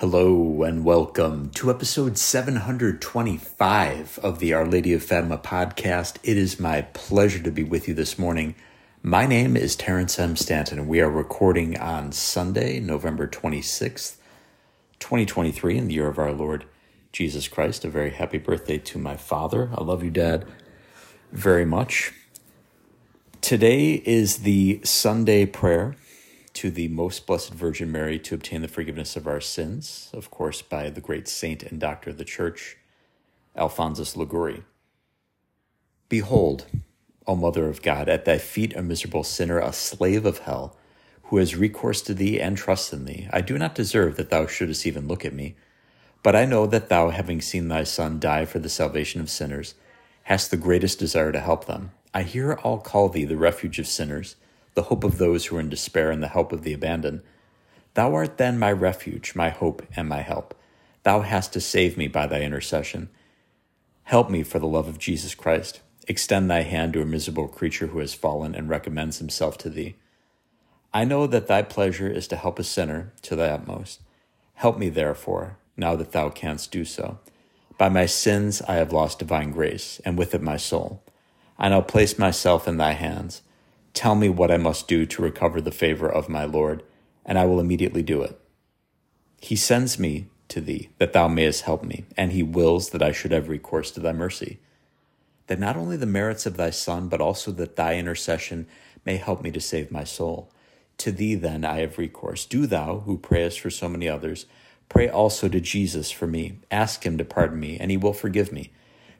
Hello and welcome to episode 725 of the Our Lady of Fatima podcast. It is my pleasure to be with you this morning. My name is Terrence M. Stanton, and we are recording on Sunday, November 26th, 2023, in the year of our Lord Jesus Christ. A very happy birthday to my father. I love you, Dad, very much. Today is the Sunday prayer to the most blessed Virgin Mary to obtain the forgiveness of our sins, of course, by the great saint and doctor of the church, Alphonsus Liguori. Behold, O Mother of God, at thy feet a miserable sinner, a slave of hell, who has recourse to thee and trusts in thee. I do not deserve that thou shouldest even look at me, but I know that thou, having seen thy Son die for the salvation of sinners, hast the greatest desire to help them. I hear all call thee the refuge of sinners the hope of those who are in despair, and the help of the abandoned. Thou art then my refuge, my hope, and my help. Thou hast to save me by thy intercession. Help me for the love of Jesus Christ. Extend thy hand to a miserable creature who has fallen and recommends himself to thee. I know that thy pleasure is to help a sinner to thy utmost. Help me, therefore, now that thou canst do so. By my sins I have lost divine grace, and with it my soul. I now place myself in thy hands. Tell me what I must do to recover the favor of my Lord, and I will immediately do it. He sends me to thee that thou mayest help me, and he wills that I should have recourse to thy mercy. That not only the merits of thy Son, but also that thy intercession may help me to save my soul. To thee then I have recourse. Do thou, who prayest for so many others, pray also to Jesus for me. Ask him to pardon me, and he will forgive me.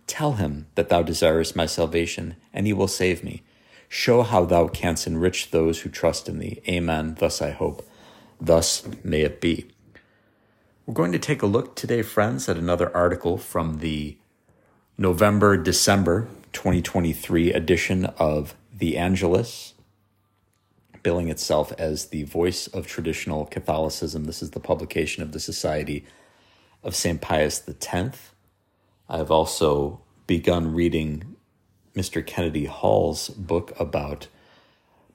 Tell him that thou desirest my salvation, and he will save me. Show how thou canst enrich those who trust in thee. Amen. Thus I hope. Thus may it be. We're going to take a look today, friends, at another article from the November December 2023 edition of The Angelus, billing itself as the voice of traditional Catholicism. This is the publication of the Society of St. Pius X. I have also begun reading Mr. Kennedy Hall's book about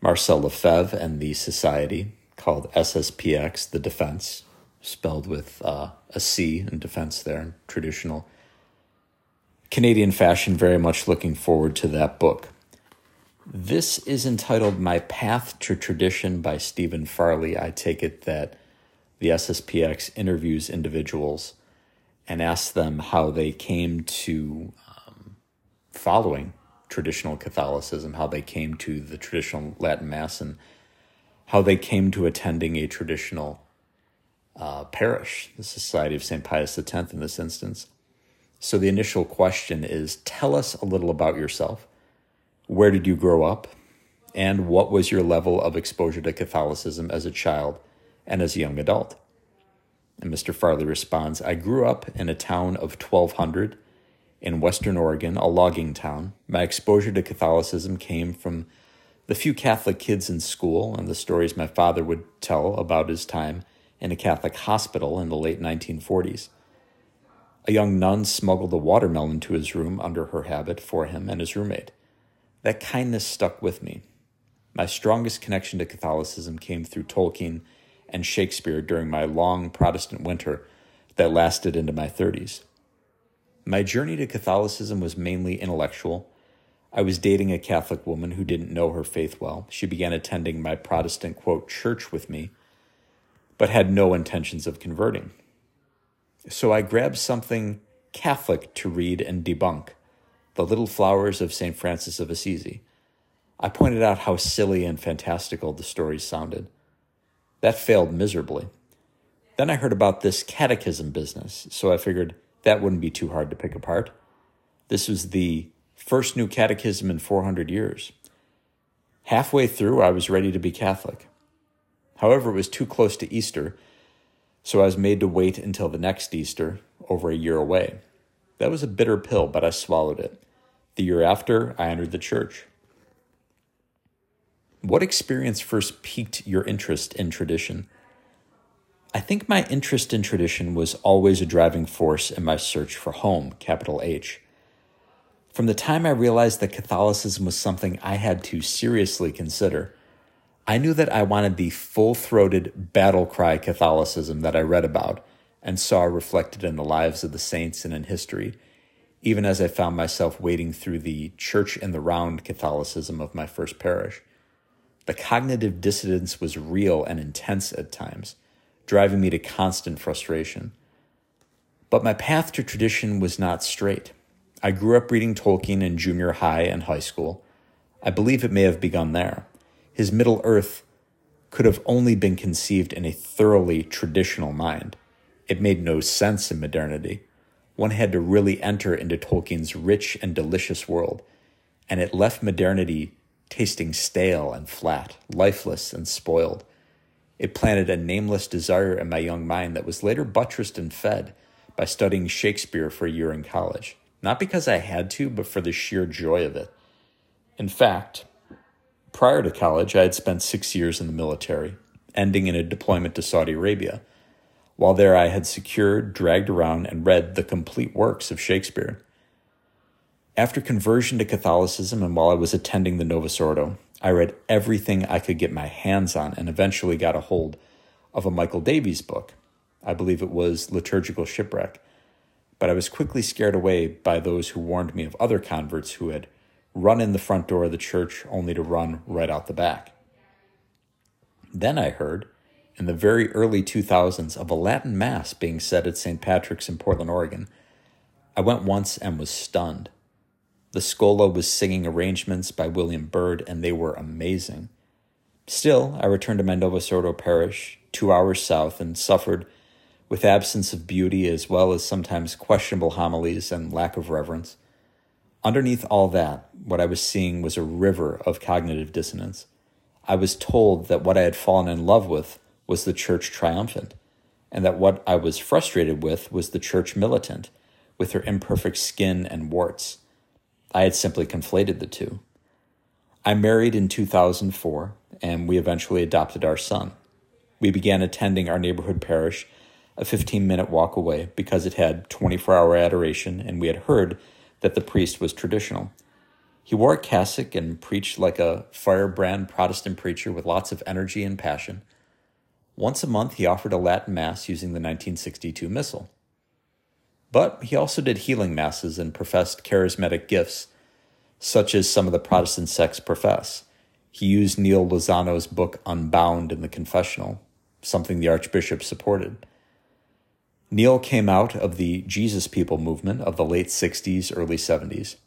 Marcel Lefebvre and the society called SSPX, The Defense, spelled with uh, a C in defense there traditional Canadian fashion. Very much looking forward to that book. This is entitled My Path to Tradition by Stephen Farley. I take it that the SSPX interviews individuals and asks them how they came to um, following traditional Catholicism, how they came to the traditional Latin Mass, and how they came to attending a traditional uh, parish, the Society of St. Pius X in this instance. So the initial question is tell us a little about yourself. Where did you grow up? And what was your level of exposure to Catholicism as a child and as a young adult? And Mr. Farley responds I grew up in a town of 1,200 in Western Oregon, a logging town. My exposure to Catholicism came from the few Catholic kids in school and the stories my father would tell about his time in a Catholic hospital in the late 1940s. A young nun smuggled a watermelon to his room under her habit for him and his roommate. That kindness stuck with me. My strongest connection to Catholicism came through Tolkien and Shakespeare during my long Protestant winter that lasted into my 30s. My journey to Catholicism was mainly intellectual. I was dating a Catholic woman who didn't know her faith well. She began attending my Protestant, quote, church with me, but had no intentions of converting. So I grabbed something Catholic to read and debunk The Little Flowers of St. Francis of Assisi. I pointed out how silly and fantastical the stories sounded. That failed miserably. Then I heard about this catechism business, so I figured that wouldn't be too hard to pick apart. This was the first new catechism in 400 years. Halfway through, I was ready to be Catholic. However, it was too close to Easter, so I was made to wait until the next Easter, over a year away. That was a bitter pill, but I swallowed it. The year after, I entered the church. What experience first piqued your interest in tradition? I think my interest in tradition was always a driving force in my search for home, capital H. From the time I realized that Catholicism was something I had to seriously consider, I knew that I wanted the full throated battle cry Catholicism that I read about and saw reflected in the lives of the saints and in history, even as I found myself wading through the church in the round Catholicism of my first parish. The cognitive dissonance was real and intense at times, driving me to constant frustration. But my path to tradition was not straight. I grew up reading Tolkien in junior high and high school. I believe it may have begun there. His Middle Earth could have only been conceived in a thoroughly traditional mind. It made no sense in modernity. One had to really enter into Tolkien's rich and delicious world, and it left modernity tasting stale and flat, lifeless and spoiled. It planted a nameless desire in my young mind that was later buttressed and fed by studying Shakespeare for a year in college, not because I had to, but for the sheer joy of it. In fact, prior to college, I had spent six years in the military, ending in a deployment to Saudi Arabia. While there, I had secured, dragged around, and read the complete works of Shakespeare. After conversion to Catholicism and while I was attending the Novus Ordo, I read everything I could get my hands on and eventually got a hold of a Michael Davies book. I believe it was Liturgical Shipwreck. But I was quickly scared away by those who warned me of other converts who had run in the front door of the church only to run right out the back. Then I heard, in the very early 2000s, of a Latin Mass being said at St. Patrick's in Portland, Oregon. I went once and was stunned. The Schola was singing arrangements by William Byrd, and they were amazing. Still, I returned to Novus parish, two hours south, and suffered with absence of beauty as well as sometimes questionable homilies and lack of reverence. Underneath all that, what I was seeing was a river of cognitive dissonance. I was told that what I had fallen in love with was the church triumphant, and that what I was frustrated with was the church militant, with her imperfect skin and warts. I had simply conflated the two. I married in 2004, and we eventually adopted our son. We began attending our neighborhood parish, a 15 minute walk away, because it had 24 hour adoration, and we had heard that the priest was traditional. He wore a cassock and preached like a firebrand Protestant preacher with lots of energy and passion. Once a month, he offered a Latin Mass using the 1962 Missal. But he also did healing masses and professed charismatic gifts, such as some of the Protestant sects profess. He used Neal Lozano's book Unbound in the confessional, something the Archbishop supported. Neil came out of the Jesus People movement of the late 60s, early 70s.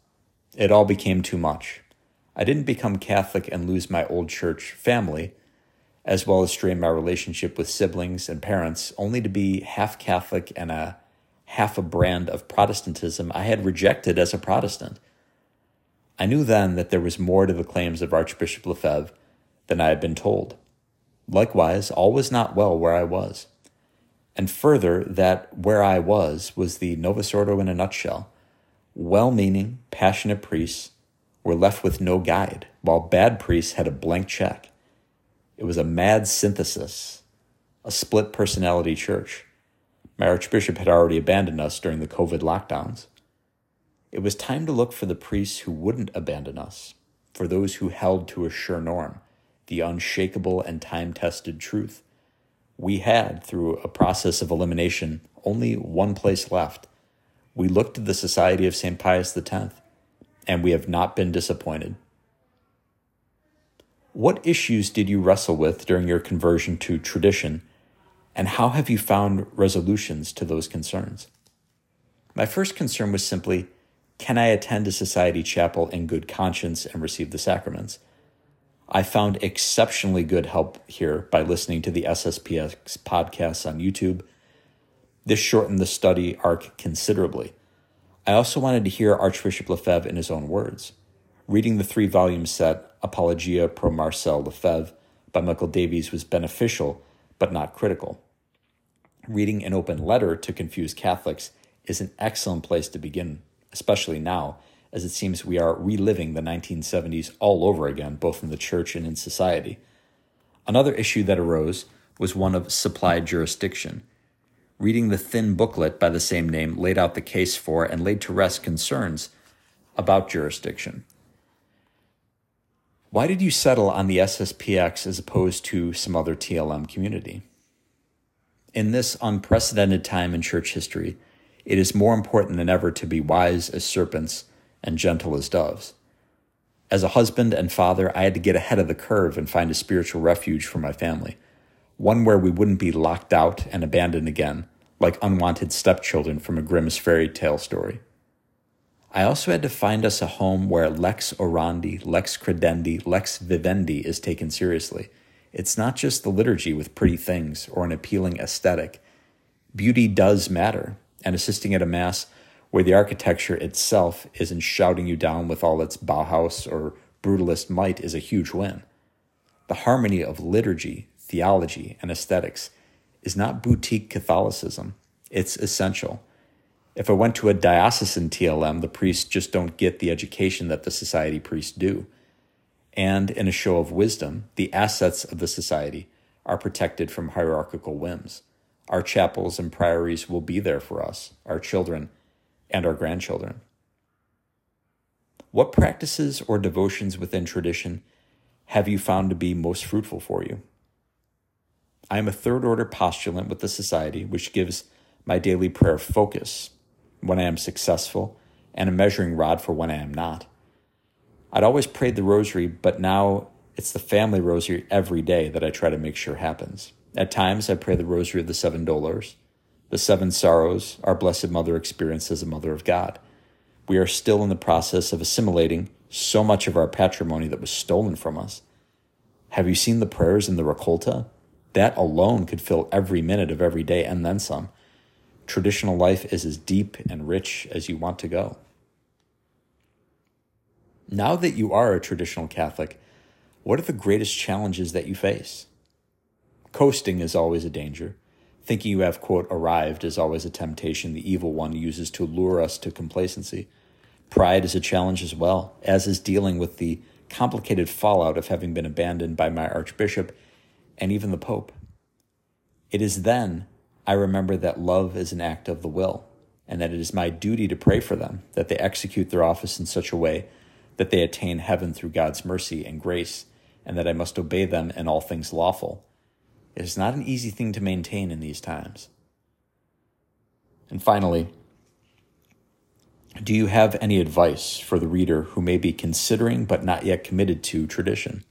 It all became too much. I didn't become Catholic and lose my old church family, as well as strain my relationship with siblings and parents, only to be half Catholic and a half a brand of Protestantism I had rejected as a Protestant. I knew then that there was more to the claims of Archbishop Lefebvre than I had been told. Likewise, all was not well where I was. And further, that where I was was the Novus Ordo in a nutshell. Well meaning, passionate priests were left with no guide, while bad priests had a blank check. It was a mad synthesis, a split personality church. My Archbishop had already abandoned us during the COVID lockdowns. It was time to look for the priests who wouldn't abandon us, for those who held to a sure norm, the unshakable and time tested truth. We had, through a process of elimination, only one place left. We looked to the Society of St. Pius X, and we have not been disappointed. What issues did you wrestle with during your conversion to tradition and how have you found resolutions to those concerns? My first concern was simply can I attend a society chapel in good conscience and receive the sacraments? I found exceptionally good help here by listening to the SSPX podcasts on YouTube. This shortened the study arc considerably. I also wanted to hear Archbishop Lefebvre in his own words. Reading the three volume set, Apologia pro Marcel Lefebvre, by Michael Davies was beneficial but not critical reading an open letter to confused Catholics is an excellent place to begin, especially now, as it seems we are reliving the 1970s all over again, both in the church and in society. Another issue that arose was one of supply jurisdiction. Reading the thin booklet by the same name laid out the case for and laid to rest concerns about jurisdiction. Why did you settle on the SSPX as opposed to some other TLM community? In this unprecedented time in church history, it is more important than ever to be wise as serpents and gentle as doves. As a husband and father, I had to get ahead of the curve and find a spiritual refuge for my family, one where we wouldn't be locked out and abandoned again, like unwanted stepchildren from a Grimm's fairy tale story. I also had to find us a home where lex orandi, lex credendi, lex vivendi is taken seriously. It's not just the liturgy with pretty things or an appealing aesthetic. Beauty does matter, and assisting at a Mass where the architecture itself isn't shouting you down with all its Bauhaus or brutalist might is a huge win. The harmony of liturgy, theology, and aesthetics is not boutique Catholicism, it's essential. If I went to a diocesan TLM, the priests just don't get the education that the society priests do. And in a show of wisdom, the assets of the society are protected from hierarchical whims. Our chapels and priories will be there for us, our children, and our grandchildren. What practices or devotions within tradition have you found to be most fruitful for you? I am a third order postulant with the society, which gives my daily prayer focus when I am successful and a measuring rod for when I am not. I'd always prayed the rosary, but now it's the family rosary every day that I try to make sure happens. At times, I pray the Rosary of the Seven Dolors, the Seven Sorrows, our Blessed Mother experienced as a Mother of God. We are still in the process of assimilating so much of our patrimony that was stolen from us. Have you seen the prayers in the Raccolta? That alone could fill every minute of every day and then some. Traditional life is as deep and rich as you want to go. Now that you are a traditional Catholic, what are the greatest challenges that you face? Coasting is always a danger. Thinking you have, quote, arrived is always a temptation the evil one uses to lure us to complacency. Pride is a challenge as well, as is dealing with the complicated fallout of having been abandoned by my Archbishop and even the Pope. It is then I remember that love is an act of the will, and that it is my duty to pray for them, that they execute their office in such a way that they attain heaven through God's mercy and grace, and that I must obey them in all things lawful it is not an easy thing to maintain in these times. And finally, do you have any advice for the reader who may be considering but not yet committed to tradition?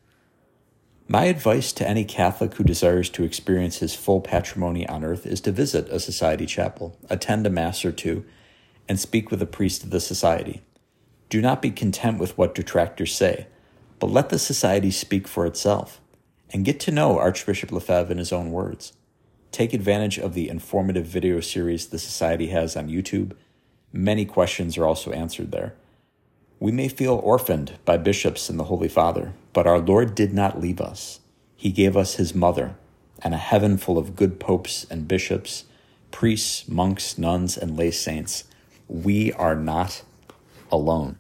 My advice to any Catholic who desires to experience his full patrimony on earth is to visit a society chapel, attend a Mass or two, and speak with a priest of the society. Do not be content with what detractors say, but let the society speak for itself and get to know Archbishop Lefebvre in his own words. Take advantage of the informative video series the Society has on YouTube. Many questions are also answered there. We may feel orphaned by bishops and the Holy Father, but our Lord did not leave us. He gave us His mother and a heaven full of good popes and bishops, priests, monks, nuns, and lay saints. We are not alone.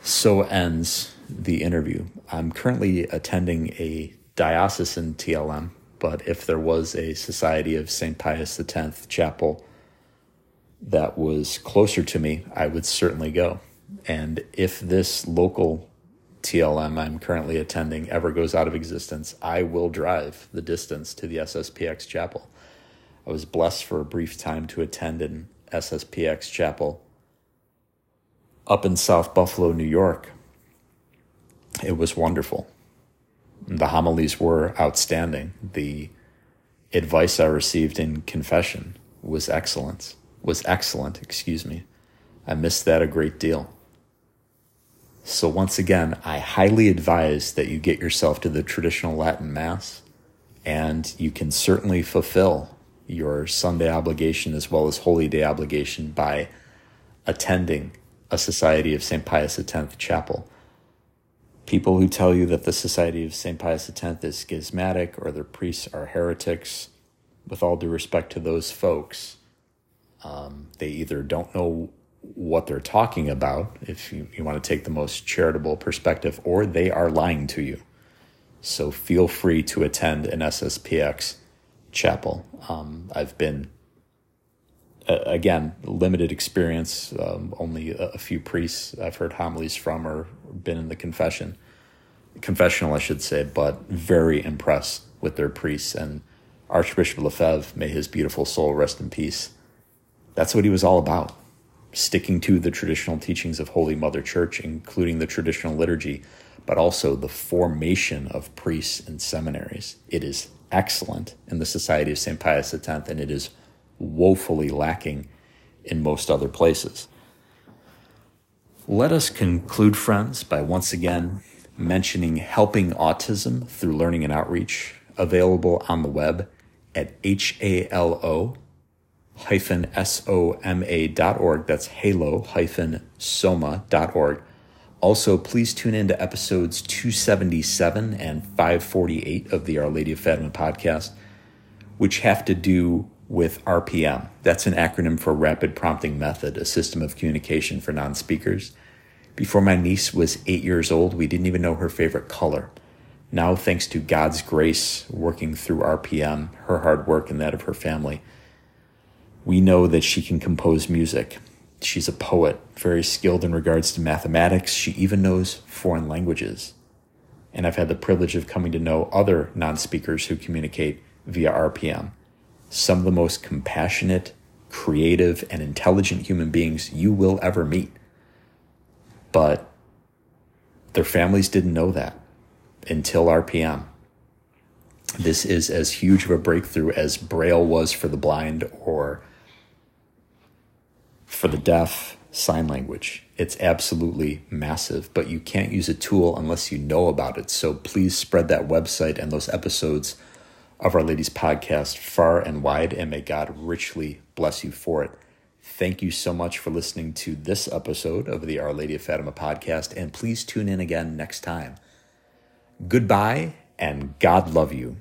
So ends the interview. I'm currently attending a diocesan TLM, but if there was a Society of St. Pius X chapel that was closer to me, I would certainly go. And if this local TLM I'm currently attending ever goes out of existence, I will drive the distance to the SSPX chapel. I was blessed for a brief time to attend an SSPX chapel up in South Buffalo, New York, it was wonderful. The homilies were outstanding. The advice I received in confession was excellent. Was excellent, excuse me. I missed that a great deal. So once again, I highly advise that you get yourself to the traditional Latin Mass, and you can certainly fulfill your Sunday obligation as well as Holy Day obligation by attending a Society of St. Pius X chapel people who tell you that the Society of St. Pius X is schismatic or their priests are heretics, with all due respect to those folks, um, they either don't know what they're talking about, if you, you want to take the most charitable perspective, or they are lying to you. So feel free to attend an SSPX chapel. Um, I've been, uh, again, limited experience, um, only a, a, few priests I've heard homilies from or been in the confession, confessional, I should say, but very impressed with their priests and Archbishop Lefebvre, may his beautiful soul rest in peace. That's what he was all about sticking to the traditional teachings of Holy Mother Church, including the traditional liturgy, but also the formation of priests and seminaries. It is excellent in the Society of St. Pius X, and it is woefully lacking in most other places. Let us conclude, friends, by once again mentioning helping autism through learning and outreach, available on the web at halo hyphen S-O-M-A dot org. That's halo hyphen soma dot org. Also, please tune in to episodes 277 and 548 of the Our Lady of Fatima podcast, which have to do with RPM. That's an acronym for Rapid Prompting Method, a system of communication for non speakers. Before my niece was eight years old, we didn't even know her favorite color. Now, thanks to God's grace working through RPM, her hard work, and that of her family, we know that she can compose music. She's a poet, very skilled in regards to mathematics. She even knows foreign languages. And I've had the privilege of coming to know other non speakers who communicate via RPM. Some of the most compassionate, creative, and intelligent human beings you will ever meet. But their families didn't know that until RPM. This is as huge of a breakthrough as Braille was for the blind or for the deaf sign language. It's absolutely massive, but you can't use a tool unless you know about it. So please spread that website and those episodes of Our Lady's podcast far and wide, and may God richly bless you for it. Thank you so much for listening to this episode of the Our Lady of Fatima podcast, and please tune in again next time. Goodbye, and God love you.